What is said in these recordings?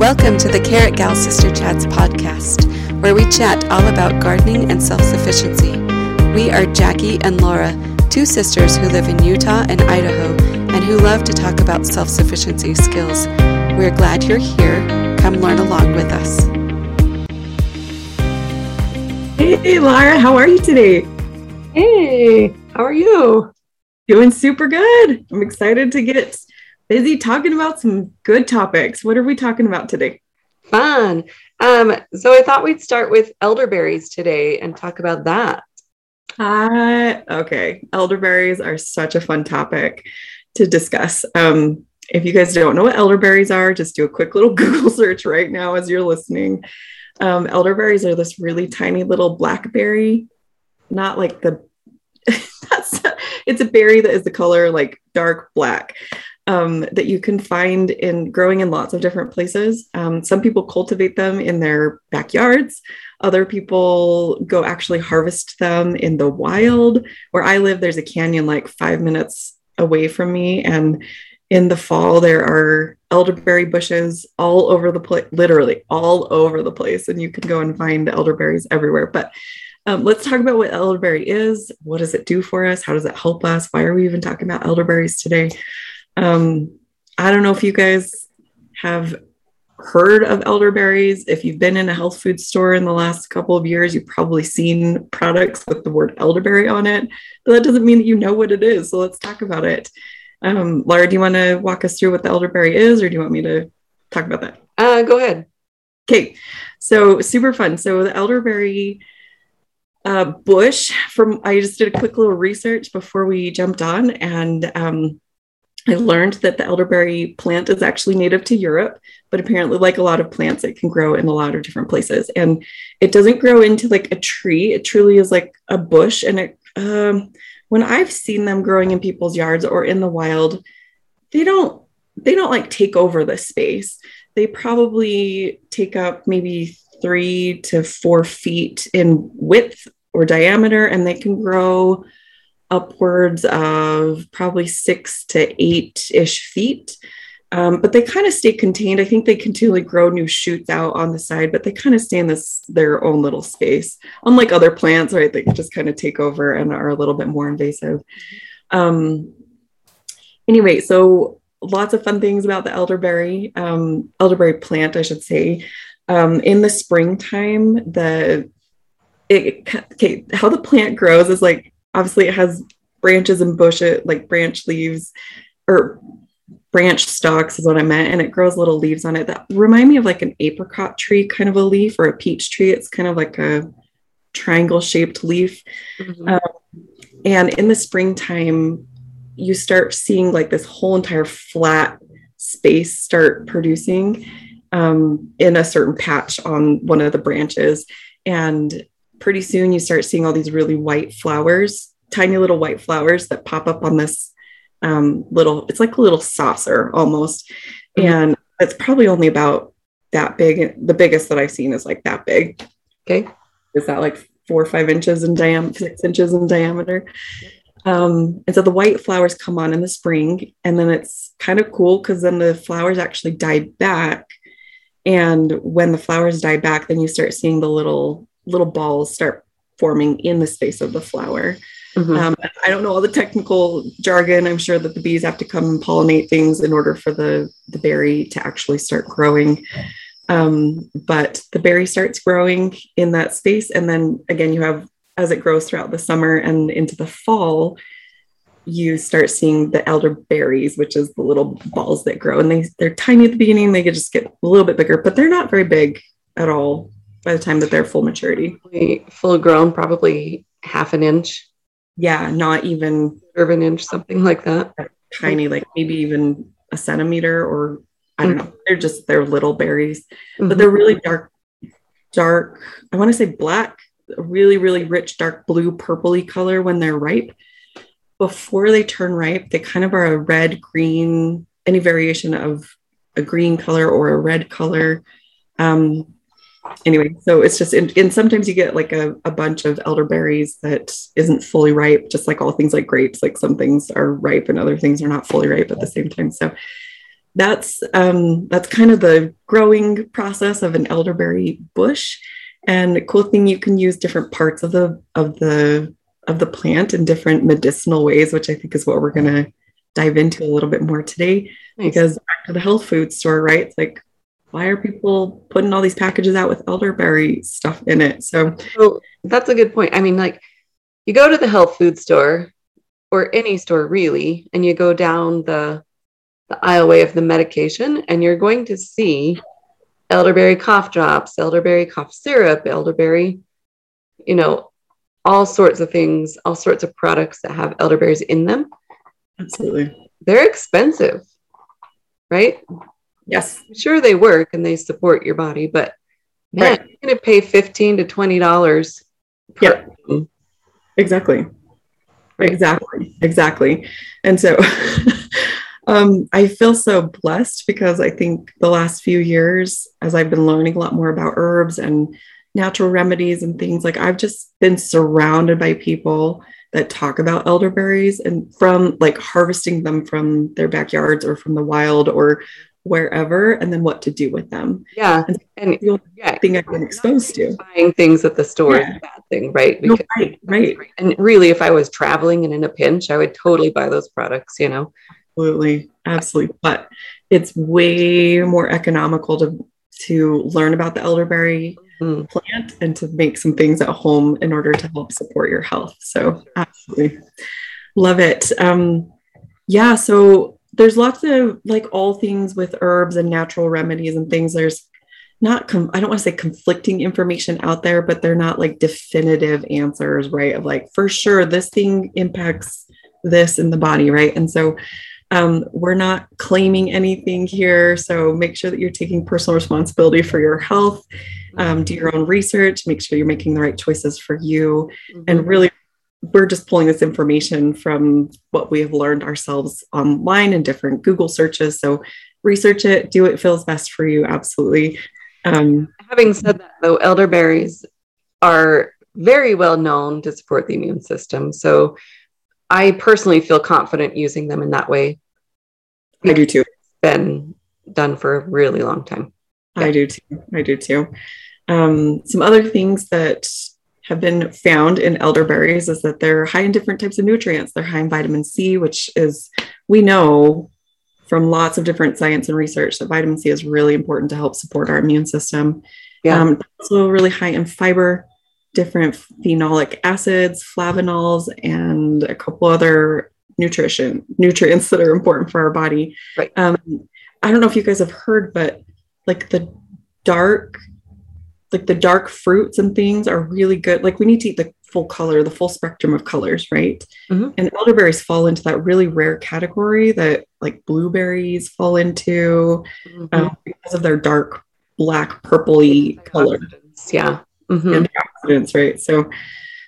Welcome to the Carrot Gal Sister Chats podcast, where we chat all about gardening and self sufficiency. We are Jackie and Laura, two sisters who live in Utah and Idaho and who love to talk about self sufficiency skills. We're glad you're here. Come learn along with us. Hey, Laura, how are you today? Hey, how are you? Doing super good. I'm excited to get busy talking about some good topics. What are we talking about today? Fun. Um, so I thought we'd start with elderberries today and talk about that. Uh, okay. Elderberries are such a fun topic to discuss. Um, if you guys don't know what elderberries are, just do a quick little Google search right now as you're listening. Um, elderberries are this really tiny little blackberry, not like the that's it's a berry that is the color like dark black um, that you can find in growing in lots of different places. Um, some people cultivate them in their backyards. Other people go actually harvest them in the wild. Where I live, there's a canyon like five minutes away from me. And in the fall, there are elderberry bushes all over the place, literally all over the place. And you can go and find elderberries everywhere. But um, let's talk about what elderberry is. What does it do for us? How does it help us? Why are we even talking about elderberries today? Um, I don't know if you guys have heard of elderberries. If you've been in a health food store in the last couple of years, you've probably seen products with the word elderberry on it, but that doesn't mean that you know what it is. So let's talk about it. Um, Laura, do you want to walk us through what the elderberry is, or do you want me to talk about that? Uh, go ahead. Okay, so super fun. So the elderberry uh, bush from I just did a quick little research before we jumped on, and um, I learned that the elderberry plant is actually native to Europe, but apparently, like a lot of plants, it can grow in a lot of different places. And it doesn't grow into like a tree. It truly is like a bush. And it, um, when I've seen them growing in people's yards or in the wild, they don't they don't like take over the space. They probably take up maybe three to four feet in width or diameter, and they can grow upwards of probably six to eight ish feet. Um, but they kind of stay contained. I think they continually grow new shoots out on the side, but they kind of stay in this their own little space. Unlike other plants, right? They just kind of take over and are a little bit more invasive. Um, anyway, so lots of fun things about the elderberry, um, elderberry plant, I should say. Um, in the springtime, the it, okay, how the plant grows is like obviously it has branches and bushes, like branch leaves or branch stalks is what I meant. And it grows little leaves on it that remind me of like an apricot tree kind of a leaf or a peach tree. It's kind of like a triangle shaped leaf. Mm-hmm. Um, and in the springtime, you start seeing like this whole entire flat space start producing um, in a certain patch on one of the branches. And pretty soon you start seeing all these really white flowers, tiny little white flowers that pop up on this um, little, it's like a little saucer almost. Mm-hmm. And it's probably only about that big. The biggest that I've seen is like that big. Okay. Is that like four or five inches in diameter, six inches in diameter? Um, and so the white flowers come on in the spring, and then it's kind of cool because then the flowers actually die back. And when the flowers die back, then you start seeing the little little balls start forming in the space of the flower. Mm-hmm. Um, I don't know all the technical jargon. I'm sure that the bees have to come and pollinate things in order for the, the berry to actually start growing. Um, but the berry starts growing in that space. And then again, you have, as it grows throughout the summer and into the fall, you start seeing the elderberries, which is the little balls that grow. And they, they're tiny at the beginning. They could just get a little bit bigger, but they're not very big at all by the time that they're full maturity. Full grown, probably half an inch. Yeah, not even of an inch, something like that. Tiny, like maybe even a centimeter, or I don't mm-hmm. know. They're just they're little berries, mm-hmm. but they're really dark, dark. I want to say black, really, really rich, dark blue, purpley color when they're ripe. Before they turn ripe, they kind of are a red, green, any variation of a green color or a red color. Um, anyway, so it's just, and, sometimes you get like a, a bunch of elderberries that isn't fully ripe, just like all things like grapes. Like some things are ripe and other things are not fully ripe at the same time. So, that's um, that's kind of the growing process of an elderberry bush. And cool thing, you can use different parts of the of the of the plant in different medicinal ways, which I think is what we're gonna dive into a little bit more today. Nice. Because back to the health food store, right? It's like, why are people putting all these packages out with elderberry stuff in it? So, so that's a good point. I mean, like you go to the health food store or any store really, and you go down the the aisleway of the medication, and you're going to see elderberry cough drops, elderberry cough syrup, elderberry, you know, all sorts of things, all sorts of products that have elderberries in them. Absolutely. They're expensive, right? Yes. I'm sure they work and they support your body, but man, right. you're going to pay 15 to $20 per yeah. Exactly. Right. Exactly. Exactly. And so um, I feel so blessed because I think the last few years, as I've been learning a lot more about herbs and natural remedies and things, like I've just been surrounded by people that talk about elderberries and from like harvesting them from their backyards or from the wild or wherever and then what to do with them. Yeah. And, and the yeah, thing I've been exposed to. Buying things at the store yeah. is a bad thing, right? Because, no, right, right. And really, if I was traveling and in a pinch, I would totally buy those products, you know? Absolutely. Absolutely. But it's way more economical to to learn about the elderberry mm. plant and to make some things at home in order to help support your health. So absolutely love it. Um, yeah. So there's lots of like all things with herbs and natural remedies and things. There's not, com- I don't want to say conflicting information out there, but they're not like definitive answers, right? Of like, for sure, this thing impacts this in the body, right? And so um, we're not claiming anything here. So make sure that you're taking personal responsibility for your health. Um, do your own research, make sure you're making the right choices for you, mm-hmm. and really we're just pulling this information from what we have learned ourselves online and different Google searches. So research it, do what feels best for you. Absolutely. Um, Having said that, though, elderberries are very well known to support the immune system. So I personally feel confident using them in that way. I do too. It's been done for a really long time. Yeah. I do too. I do too. Um, some other things that have been found in elderberries is that they're high in different types of nutrients. They're high in vitamin C, which is, we know from lots of different science and research that vitamin C is really important to help support our immune system. Yeah. Um, also, really high in fiber, different phenolic acids, flavonols, and a couple other nutrition nutrients that are important for our body. Right. Um, I don't know if you guys have heard, but like the dark like the dark fruits and things are really good. Like we need to eat the full color, the full spectrum of colors, right? Mm-hmm. And elderberries fall into that really rare category that like blueberries fall into mm-hmm. um, because of their dark black purpley color. Yeah. Mm-hmm. Antioxidants, right? So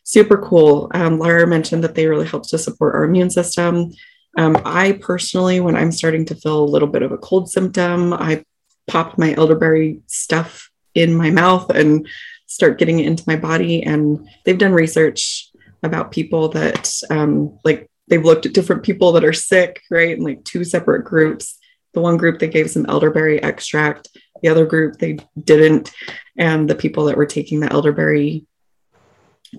super cool. Um, Laura mentioned that they really help to support our immune system. Um, I personally, when I'm starting to feel a little bit of a cold symptom, I pop my elderberry stuff in my mouth and start getting it into my body. And they've done research about people that, um, like, they've looked at different people that are sick, right? And like two separate groups. The one group they gave some elderberry extract, the other group they didn't. And the people that were taking the elderberry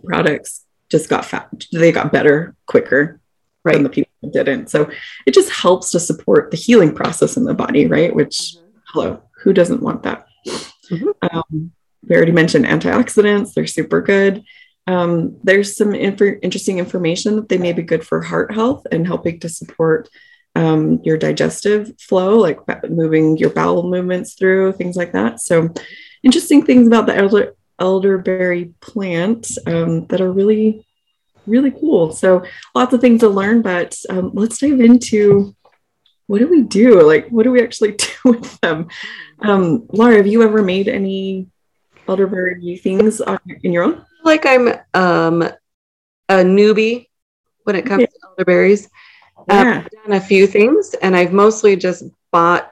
products just got fat, they got better quicker right. than the people that didn't. So it just helps to support the healing process in the body, right? Which, mm-hmm. hello, who doesn't want that? Mm-hmm. Um, we already mentioned antioxidants, they're super good. Um, there's some inf- interesting information that they may be good for heart health and helping to support um, your digestive flow, like moving your bowel movements through, things like that. So, interesting things about the elder, elderberry plant um, that are really, really cool. So, lots of things to learn, but um, let's dive into what do we do? Like, what do we actually do with them? Um, Laura, have you ever made any elderberry things on, in your own? Like I'm um, a newbie when it comes yeah. to elderberries. Yeah. I've done a few things, and I've mostly just bought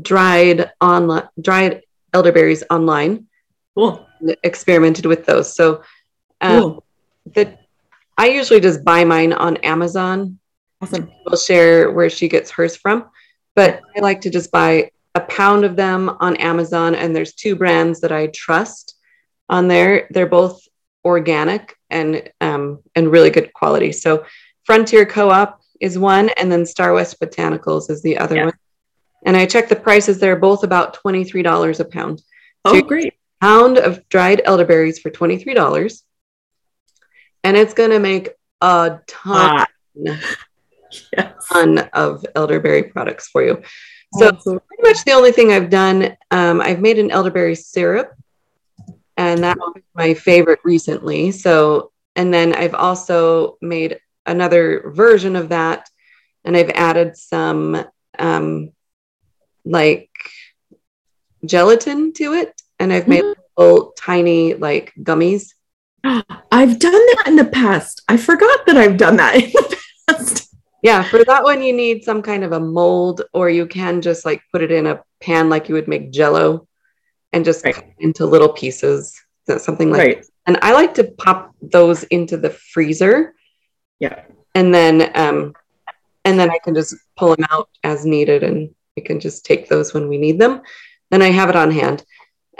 dried online dried elderberries online. Cool. Experimented with those. So, um, cool. the I usually just buy mine on Amazon Awesome. We'll share where she gets hers from. but I like to just buy a pound of them on Amazon, and there's two brands that I trust on there. They're both organic and um, and really good quality. So Frontier Co-op is one, and then Starwest Botanicals is the other yeah. one. And I checked the prices; they're both about twenty three dollars a pound. So oh, great! Pound of dried elderberries for twenty three dollars, and it's going to make a ton. Yes. ton of elderberry products for you. So Absolutely. pretty much the only thing I've done, um, I've made an elderberry syrup, and that was my favorite recently. So, and then I've also made another version of that, and I've added some um, like gelatin to it, and I've made mm-hmm. little tiny like gummies. I've done that in the past. I forgot that I've done that in the past. Yeah, for that one, you need some kind of a mold, or you can just like put it in a pan like you would make jello and just right. cut into little pieces. That's something like right. And I like to pop those into the freezer. Yeah. And then um and then I can just pull them out as needed and we can just take those when we need them. Then I have it on hand.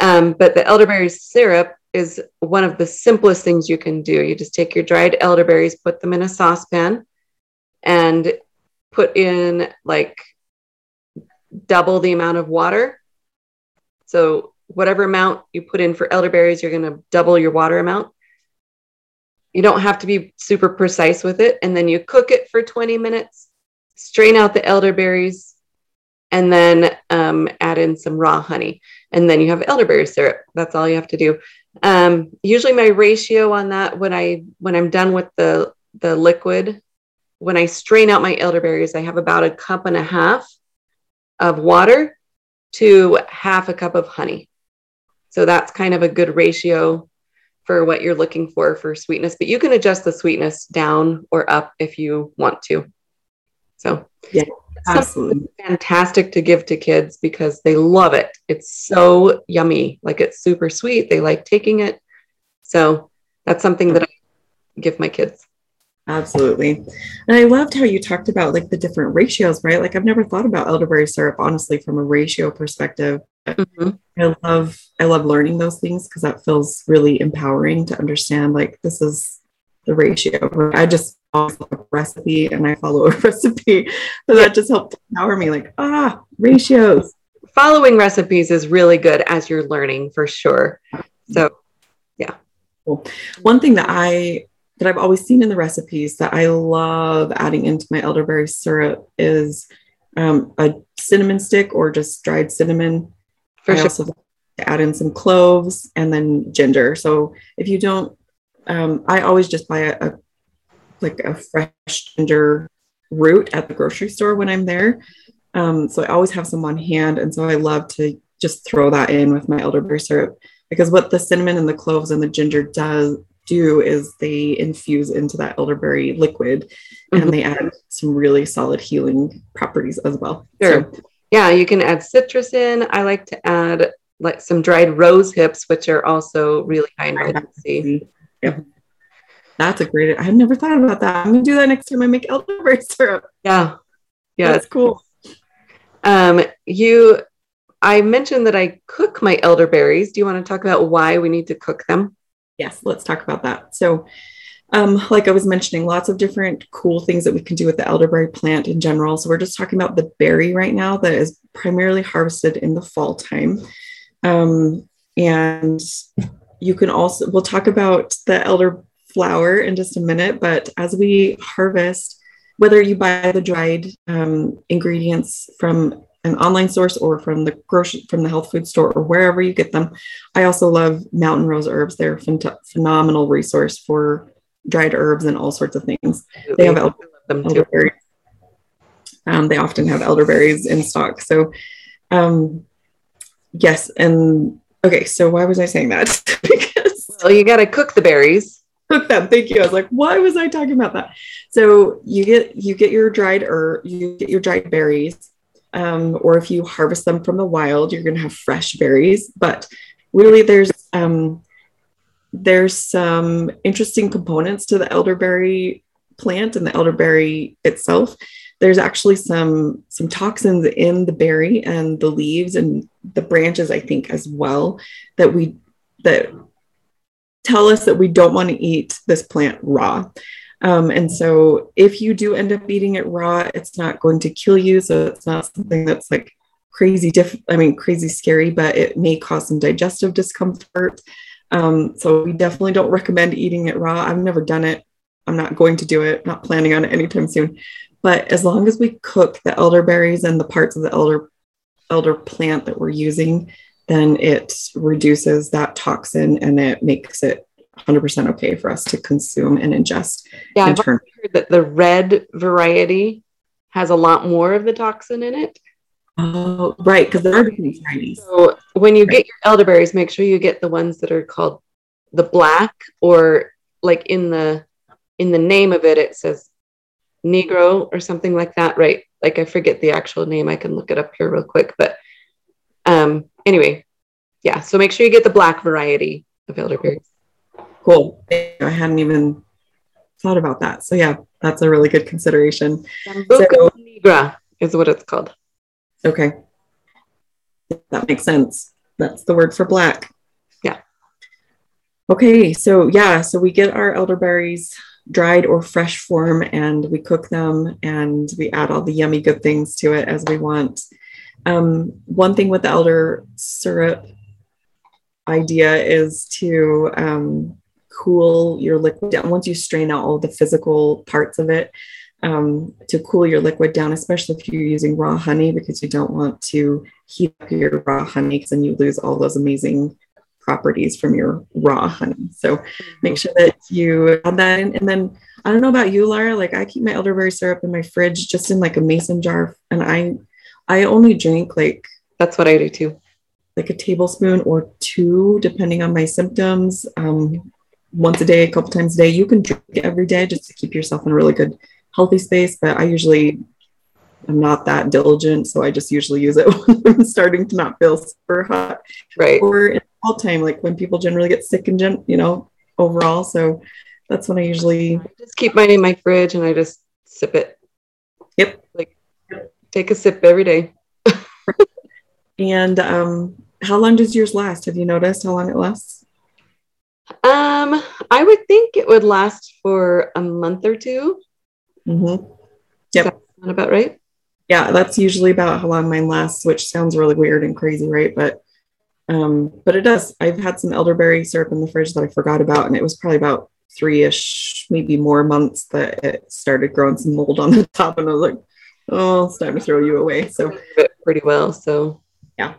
Um, but the elderberry syrup is one of the simplest things you can do. You just take your dried elderberries, put them in a saucepan, and put in like double the amount of water. So, whatever amount you put in for elderberries, you're going to double your water amount. You don't have to be super precise with it. And then you cook it for 20 minutes, strain out the elderberries, and then um, add in some raw honey. And then you have elderberry syrup. That's all you have to do. Um, usually my ratio on that when I when I'm done with the the liquid when I strain out my elderberries, I have about a cup and a half of water to half a cup of honey. So that's kind of a good ratio for what you're looking for for sweetness, but you can adjust the sweetness down or up if you want to. So, yeah, absolutely fantastic to give to kids because they love it. It's so yummy. Like it's super sweet. They like taking it. So, that's something that I give my kids. Absolutely. And I loved how you talked about like the different ratios, right? Like I've never thought about elderberry syrup honestly from a ratio perspective. Mm-hmm. I love I love learning those things because that feels really empowering to understand like this is the ratio. I just follow a recipe and I follow a recipe. So that just helped empower me like, ah, ratios. Following recipes is really good as you're learning for sure. So yeah. Cool. One thing that I that I've always seen in the recipes that I love adding into my elderberry syrup is um, a cinnamon stick or just dried cinnamon. For I sure. also add in some cloves and then ginger. So if you don't, um, I always just buy a, a like a fresh ginger root at the grocery store when I'm there. Um, so I always have some on hand, and so I love to just throw that in with my elderberry syrup because what the cinnamon and the cloves and the ginger does do is they infuse into that elderberry liquid mm-hmm. and they add some really solid healing properties as well. Sure. So, yeah, you can add citrus in. I like to add like some dried rose hips, which are also really high in vitamin C. Yep. That's a great. I've never thought about that. I'm gonna do that next time I make elderberry syrup. Yeah, yeah, that's cool. Um, you, I mentioned that I cook my elderberries. Do you want to talk about why we need to cook them? Yes, let's talk about that. So, um, like I was mentioning, lots of different cool things that we can do with the elderberry plant in general. So, we're just talking about the berry right now that is primarily harvested in the fall time. Um, and you can also, we'll talk about the elder flower in just a minute, but as we harvest, whether you buy the dried um, ingredients from an online source or from the grocery from the health food store or wherever you get them. I also love Mountain Rose Herbs. They're a phen- phenomenal resource for dried herbs and all sorts of things. They have el- elderberries. Um, they often have elderberries in stock. So, um, yes, and okay. So why was I saying that? because well, you got to cook the berries. Cook them. Thank you. I was like, why was I talking about that? So you get you get your dried herb, you get your dried berries um, or if you harvest them from the wild, you're going to have fresh berries. But really, there's um, there's some interesting components to the elderberry plant and the elderberry itself. there's actually some some toxins in the berry and the leaves and the branches i think as well that we that tell us that we don't want to eat this plant raw um, and so if you do end up eating it raw it's not going to kill you. So it's not something that's like crazy diff i mean crazy scary but it may cause some digestive discomfort. Um, so we definitely don't recommend eating it raw. I've never done it. I'm not going to do it. Not planning on it anytime soon. But as long as we cook the elderberries and the parts of the elder elder plant that we're using, then it reduces that toxin and it makes it 100% okay for us to consume and ingest. Yeah, I've heard that the red variety has a lot more of the toxin in it. Oh, right, because there are different varieties. So when you right. get your elderberries, make sure you get the ones that are called the black, or like in the in the name of it, it says Negro or something like that, right? Like I forget the actual name. I can look it up here real quick. But um, anyway, yeah. So make sure you get the black variety of elderberries. Cool. I hadn't even thought about that. So yeah, that's a really good consideration. Sambucus so, nigra is what it's called. Okay. That makes sense. That's the word for black. Yeah. Okay, so yeah, so we get our elderberries dried or fresh form and we cook them and we add all the yummy good things to it as we want. Um, one thing with the elder syrup idea is to um, cool your liquid down once you strain out all the physical parts of it um, to cool your liquid down, especially if you're using raw honey, because you don't want to heat up your raw honey because then you lose all those amazing properties from your raw honey. So make sure that you add that in. And then I don't know about you, Laura, like I keep my elderberry syrup in my fridge just in like a mason jar. And I I only drink like that's what I do too. Like a tablespoon or two, depending on my symptoms. Um, once a day, a couple times a day. You can drink every day just to keep yourself in a really good healthy space. But I usually I'm not that diligent, so I just usually use it when I'm starting to not feel super hot, right? Or in all time, like when people generally get sick and gen- you know overall. So that's when I usually I just keep mine in my fridge and I just sip it. Yep, like take a sip every day. and um, how long does yours last? Have you noticed how long it lasts? Um, I would think it would last for a month or 2 Mm-hmm. Yep. about right? yeah, that's usually about how long mine lasts, which sounds really weird and crazy, right? But um, but it does. I've had some elderberry syrup in the fridge that I forgot about, and it was probably about three-ish, maybe more months that it started growing some mold on the top, and I was like, oh, it's time to throw you away. So pretty well. So yeah,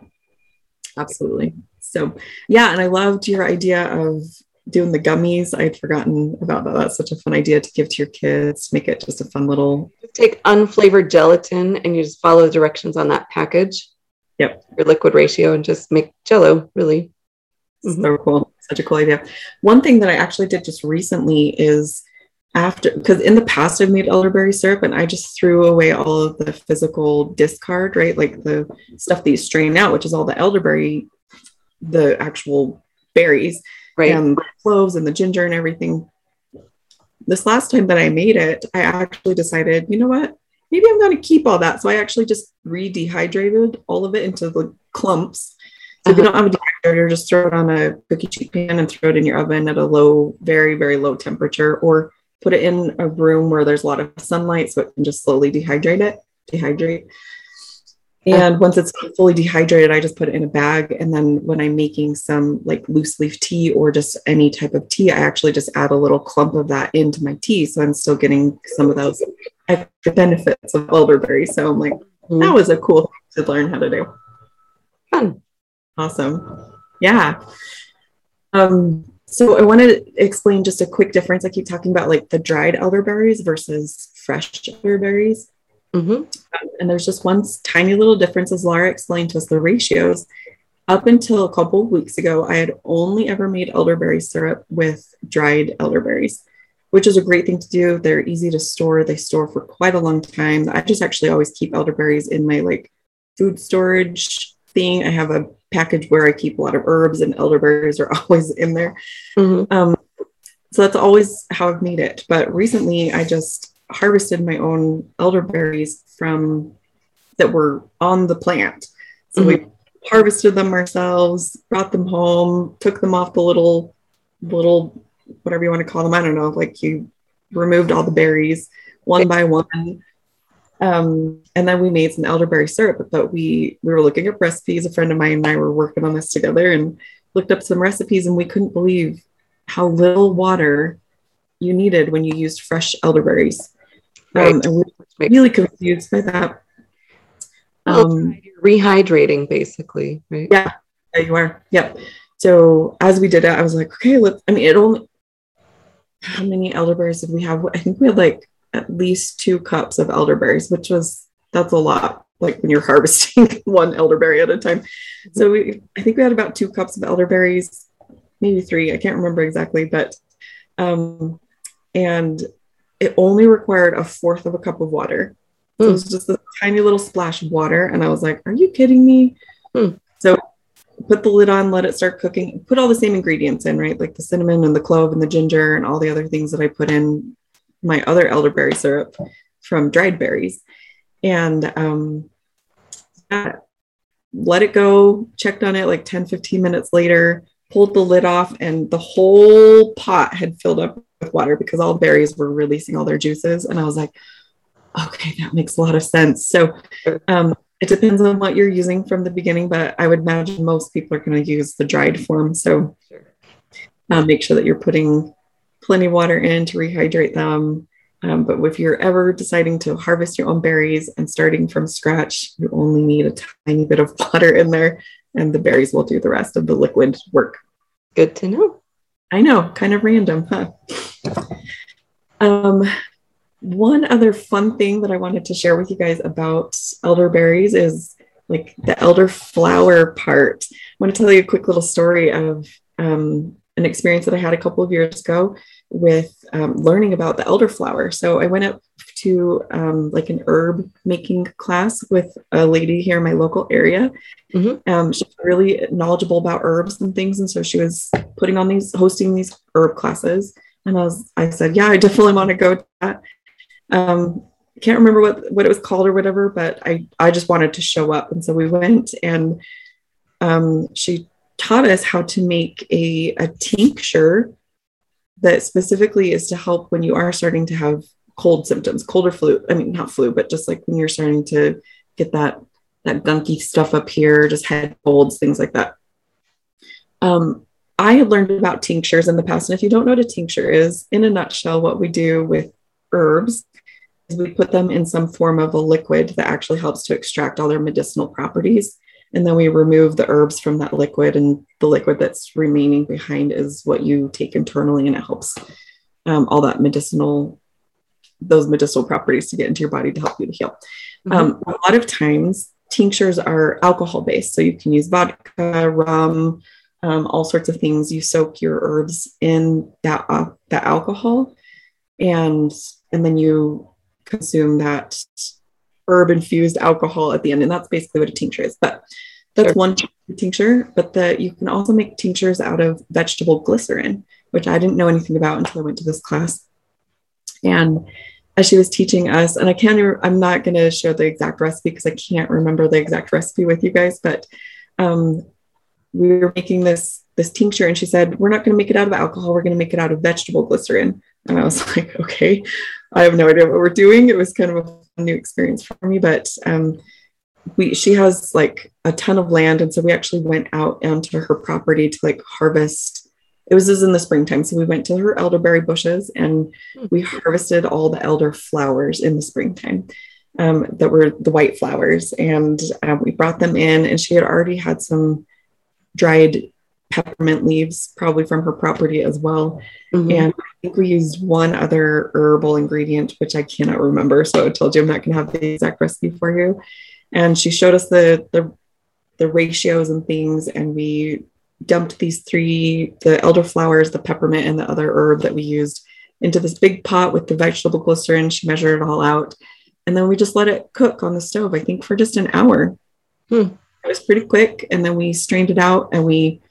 absolutely. So yeah, and I loved your idea of doing the gummies. I'd forgotten about that. That's such a fun idea to give to your kids, make it just a fun little. Take unflavored gelatin and you just follow the directions on that package. Yep. Your liquid ratio and just make jello, really. Mm-hmm. So cool. Such a cool idea. One thing that I actually did just recently is after, because in the past I've made elderberry syrup and I just threw away all of the physical discard, right? Like the stuff that you strain out, which is all the elderberry, the actual berries right. and the cloves and the ginger and everything. This last time that I made it, I actually decided, you know what? Maybe I'm going to keep all that. So I actually just re-dehydrated all of it into the clumps. So uh-huh. if you uh-huh. don't have a dehydrator, just throw it on a cookie sheet pan and throw it in your oven at a low, very, very low temperature, or put it in a room where there's a lot of sunlight so it can just slowly dehydrate it. Dehydrate. And once it's fully dehydrated, I just put it in a bag. And then when I'm making some like loose leaf tea or just any type of tea, I actually just add a little clump of that into my tea. So I'm still getting some of those extra benefits of elderberry. So I'm like, mm-hmm. that was a cool thing to learn how to do. Fun. Awesome. Yeah. Um, so I want to explain just a quick difference. I keep talking about like the dried elderberries versus fresh elderberries. Mm-hmm. Um, and there's just one tiny little difference, as Laura explained to us, the ratios. Up until a couple of weeks ago, I had only ever made elderberry syrup with dried elderberries, which is a great thing to do. They're easy to store. They store for quite a long time. I just actually always keep elderberries in my like food storage thing. I have a package where I keep a lot of herbs, and elderberries are always in there. Mm-hmm. Um, so that's always how I've made it. But recently, I just harvested my own elderberries from that were on the plant. So mm-hmm. we harvested them ourselves, brought them home, took them off the little little whatever you want to call them. I don't know, like you removed all the berries one by one. Um, and then we made some elderberry syrup, but we we were looking up recipes. A friend of mine and I were working on this together and looked up some recipes, and we couldn't believe how little water you needed when you used fresh elderberries. Right. Um, and were really confused by that. Um, rehydrating, basically, right? Yeah, there you are. Yep. So as we did it, I was like, okay, let's. I mean, it only. How many elderberries did we have? I think we had like at least two cups of elderberries, which was that's a lot. Like when you're harvesting one elderberry at a time. So we, I think we had about two cups of elderberries, maybe three. I can't remember exactly, but um, and it only required a fourth of a cup of water. So it was just a tiny little splash of water. And I was like, are you kidding me? Mm. So put the lid on, let it start cooking, put all the same ingredients in, right? Like the cinnamon and the clove and the ginger and all the other things that I put in my other elderberry syrup from dried berries. And um, let it go, checked on it like 10, 15 minutes later, pulled the lid off, and the whole pot had filled up with water because all the berries were releasing all their juices. And I was like, okay, that makes a lot of sense. So um, it depends on what you're using from the beginning, but I would imagine most people are going to use the dried form. So uh, make sure that you're putting plenty of water in to rehydrate them. Um, but if you're ever deciding to harvest your own berries and starting from scratch, you only need a tiny bit of water in there, and the berries will do the rest of the liquid work. Good to know. I know, kind of random, huh? Um, one other fun thing that I wanted to share with you guys about elderberries is like the elder flower part. I want to tell you a quick little story of um, an experience that I had a couple of years ago with um, learning about the elderflower. So I went up to um, like an herb making class with a lady here in my local area. Mm-hmm. Um, she's really knowledgeable about herbs and things, and so she was putting on these, hosting these herb classes. And I was, I said, yeah, I definitely want to go to that. Um, can't remember what what it was called or whatever, but I I just wanted to show up, and so we went, and um, she taught us how to make a a tincture that specifically is to help when you are starting to have cold symptoms, cold or flu. I mean, not flu, but just like when you're starting to get that that gunky stuff up here, just head colds, things like that. Um, I had learned about tinctures in the past, and if you don't know what a tincture is, in a nutshell, what we do with herbs is we put them in some form of a liquid that actually helps to extract all their medicinal properties. And then we remove the herbs from that liquid, and the liquid that's remaining behind is what you take internally, and it helps um, all that medicinal, those medicinal properties to get into your body to help you to heal. Mm-hmm. Um, a lot of times, tinctures are alcohol based, so you can use vodka, rum, um, all sorts of things. You soak your herbs in that uh, that alcohol, and and then you consume that herb infused alcohol at the end. And that's basically what a tincture is. But that's sure. one tincture. But the, you can also make tinctures out of vegetable glycerin, which I didn't know anything about until I went to this class. And as she was teaching us, and I can't, I'm not going to share the exact recipe because I can't remember the exact recipe with you guys, but um, we were making this this tincture, and she said, "We're not going to make it out of alcohol. We're going to make it out of vegetable glycerin." And I was like, "Okay, I have no idea what we're doing. It was kind of a new experience for me, but um, we she has like a ton of land, and so we actually went out onto her property to like harvest. It was in the springtime, so we went to her elderberry bushes and we harvested all the elder flowers in the springtime. Um, that were the white flowers, and um, we brought them in, and she had already had some dried peppermint leaves, probably from her property as well. Mm-hmm. And I think we used one other herbal ingredient, which I cannot remember. So I told you I'm not going to have the exact recipe for you. And she showed us the, the, the ratios and things, and we dumped these three the elderflowers, the peppermint, and the other herb that we used into this big pot with the vegetable glycerin. She measured it all out. And then we just let it cook on the stove, I think, for just an hour. Hmm. It was pretty quick. And then we strained it out and we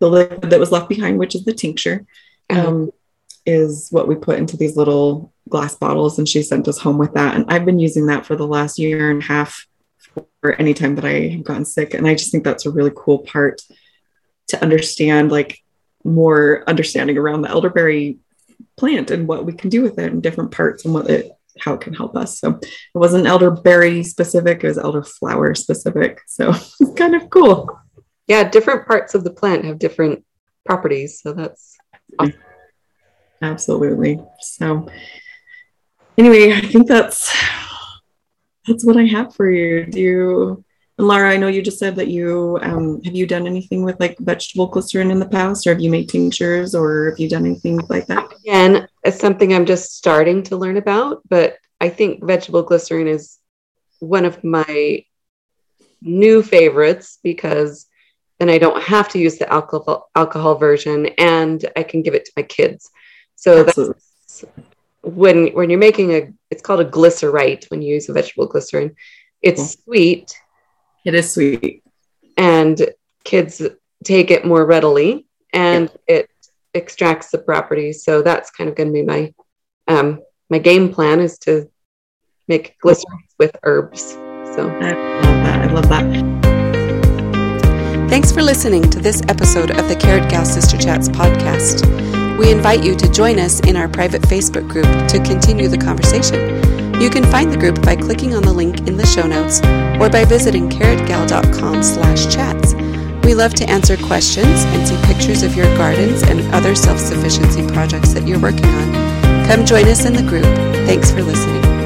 the liquid that was left behind, which is the tincture. Mm-hmm. Um, is what we put into these little glass bottles, and she sent us home with that. And I've been using that for the last year and a half for any time that I have gotten sick. And I just think that's a really cool part to understand, like more understanding around the elderberry plant and what we can do with it in different parts and what it how it can help us. So it wasn't elderberry specific, it was elderflower specific. So it's kind of cool. Yeah, different parts of the plant have different properties. So that's awesome. Absolutely. So anyway, I think that's that's what I have for you. Do you and Laura, I know you just said that you um, have you done anything with like vegetable glycerin in the past, or have you made tinctures, or have you done anything like that? Again, it's something I'm just starting to learn about, but I think vegetable glycerin is one of my new favorites because then I don't have to use the alcohol alcohol version, and I can give it to my kids. So Absolutely. that's when when you're making a it's called a glycerite when you use a vegetable glycerin. It's cool. sweet it is sweet. And kids take it more readily and yeah. it extracts the properties. So that's kind of going to be my um, my game plan is to make glycerin with herbs. So I love that. I love that. Thanks for listening to this episode of the Carrot Gal Sister Chats podcast. We invite you to join us in our private Facebook group to continue the conversation. You can find the group by clicking on the link in the show notes or by visiting carrotgal.com slash chats. We love to answer questions and see pictures of your gardens and other self-sufficiency projects that you're working on. Come join us in the group. Thanks for listening.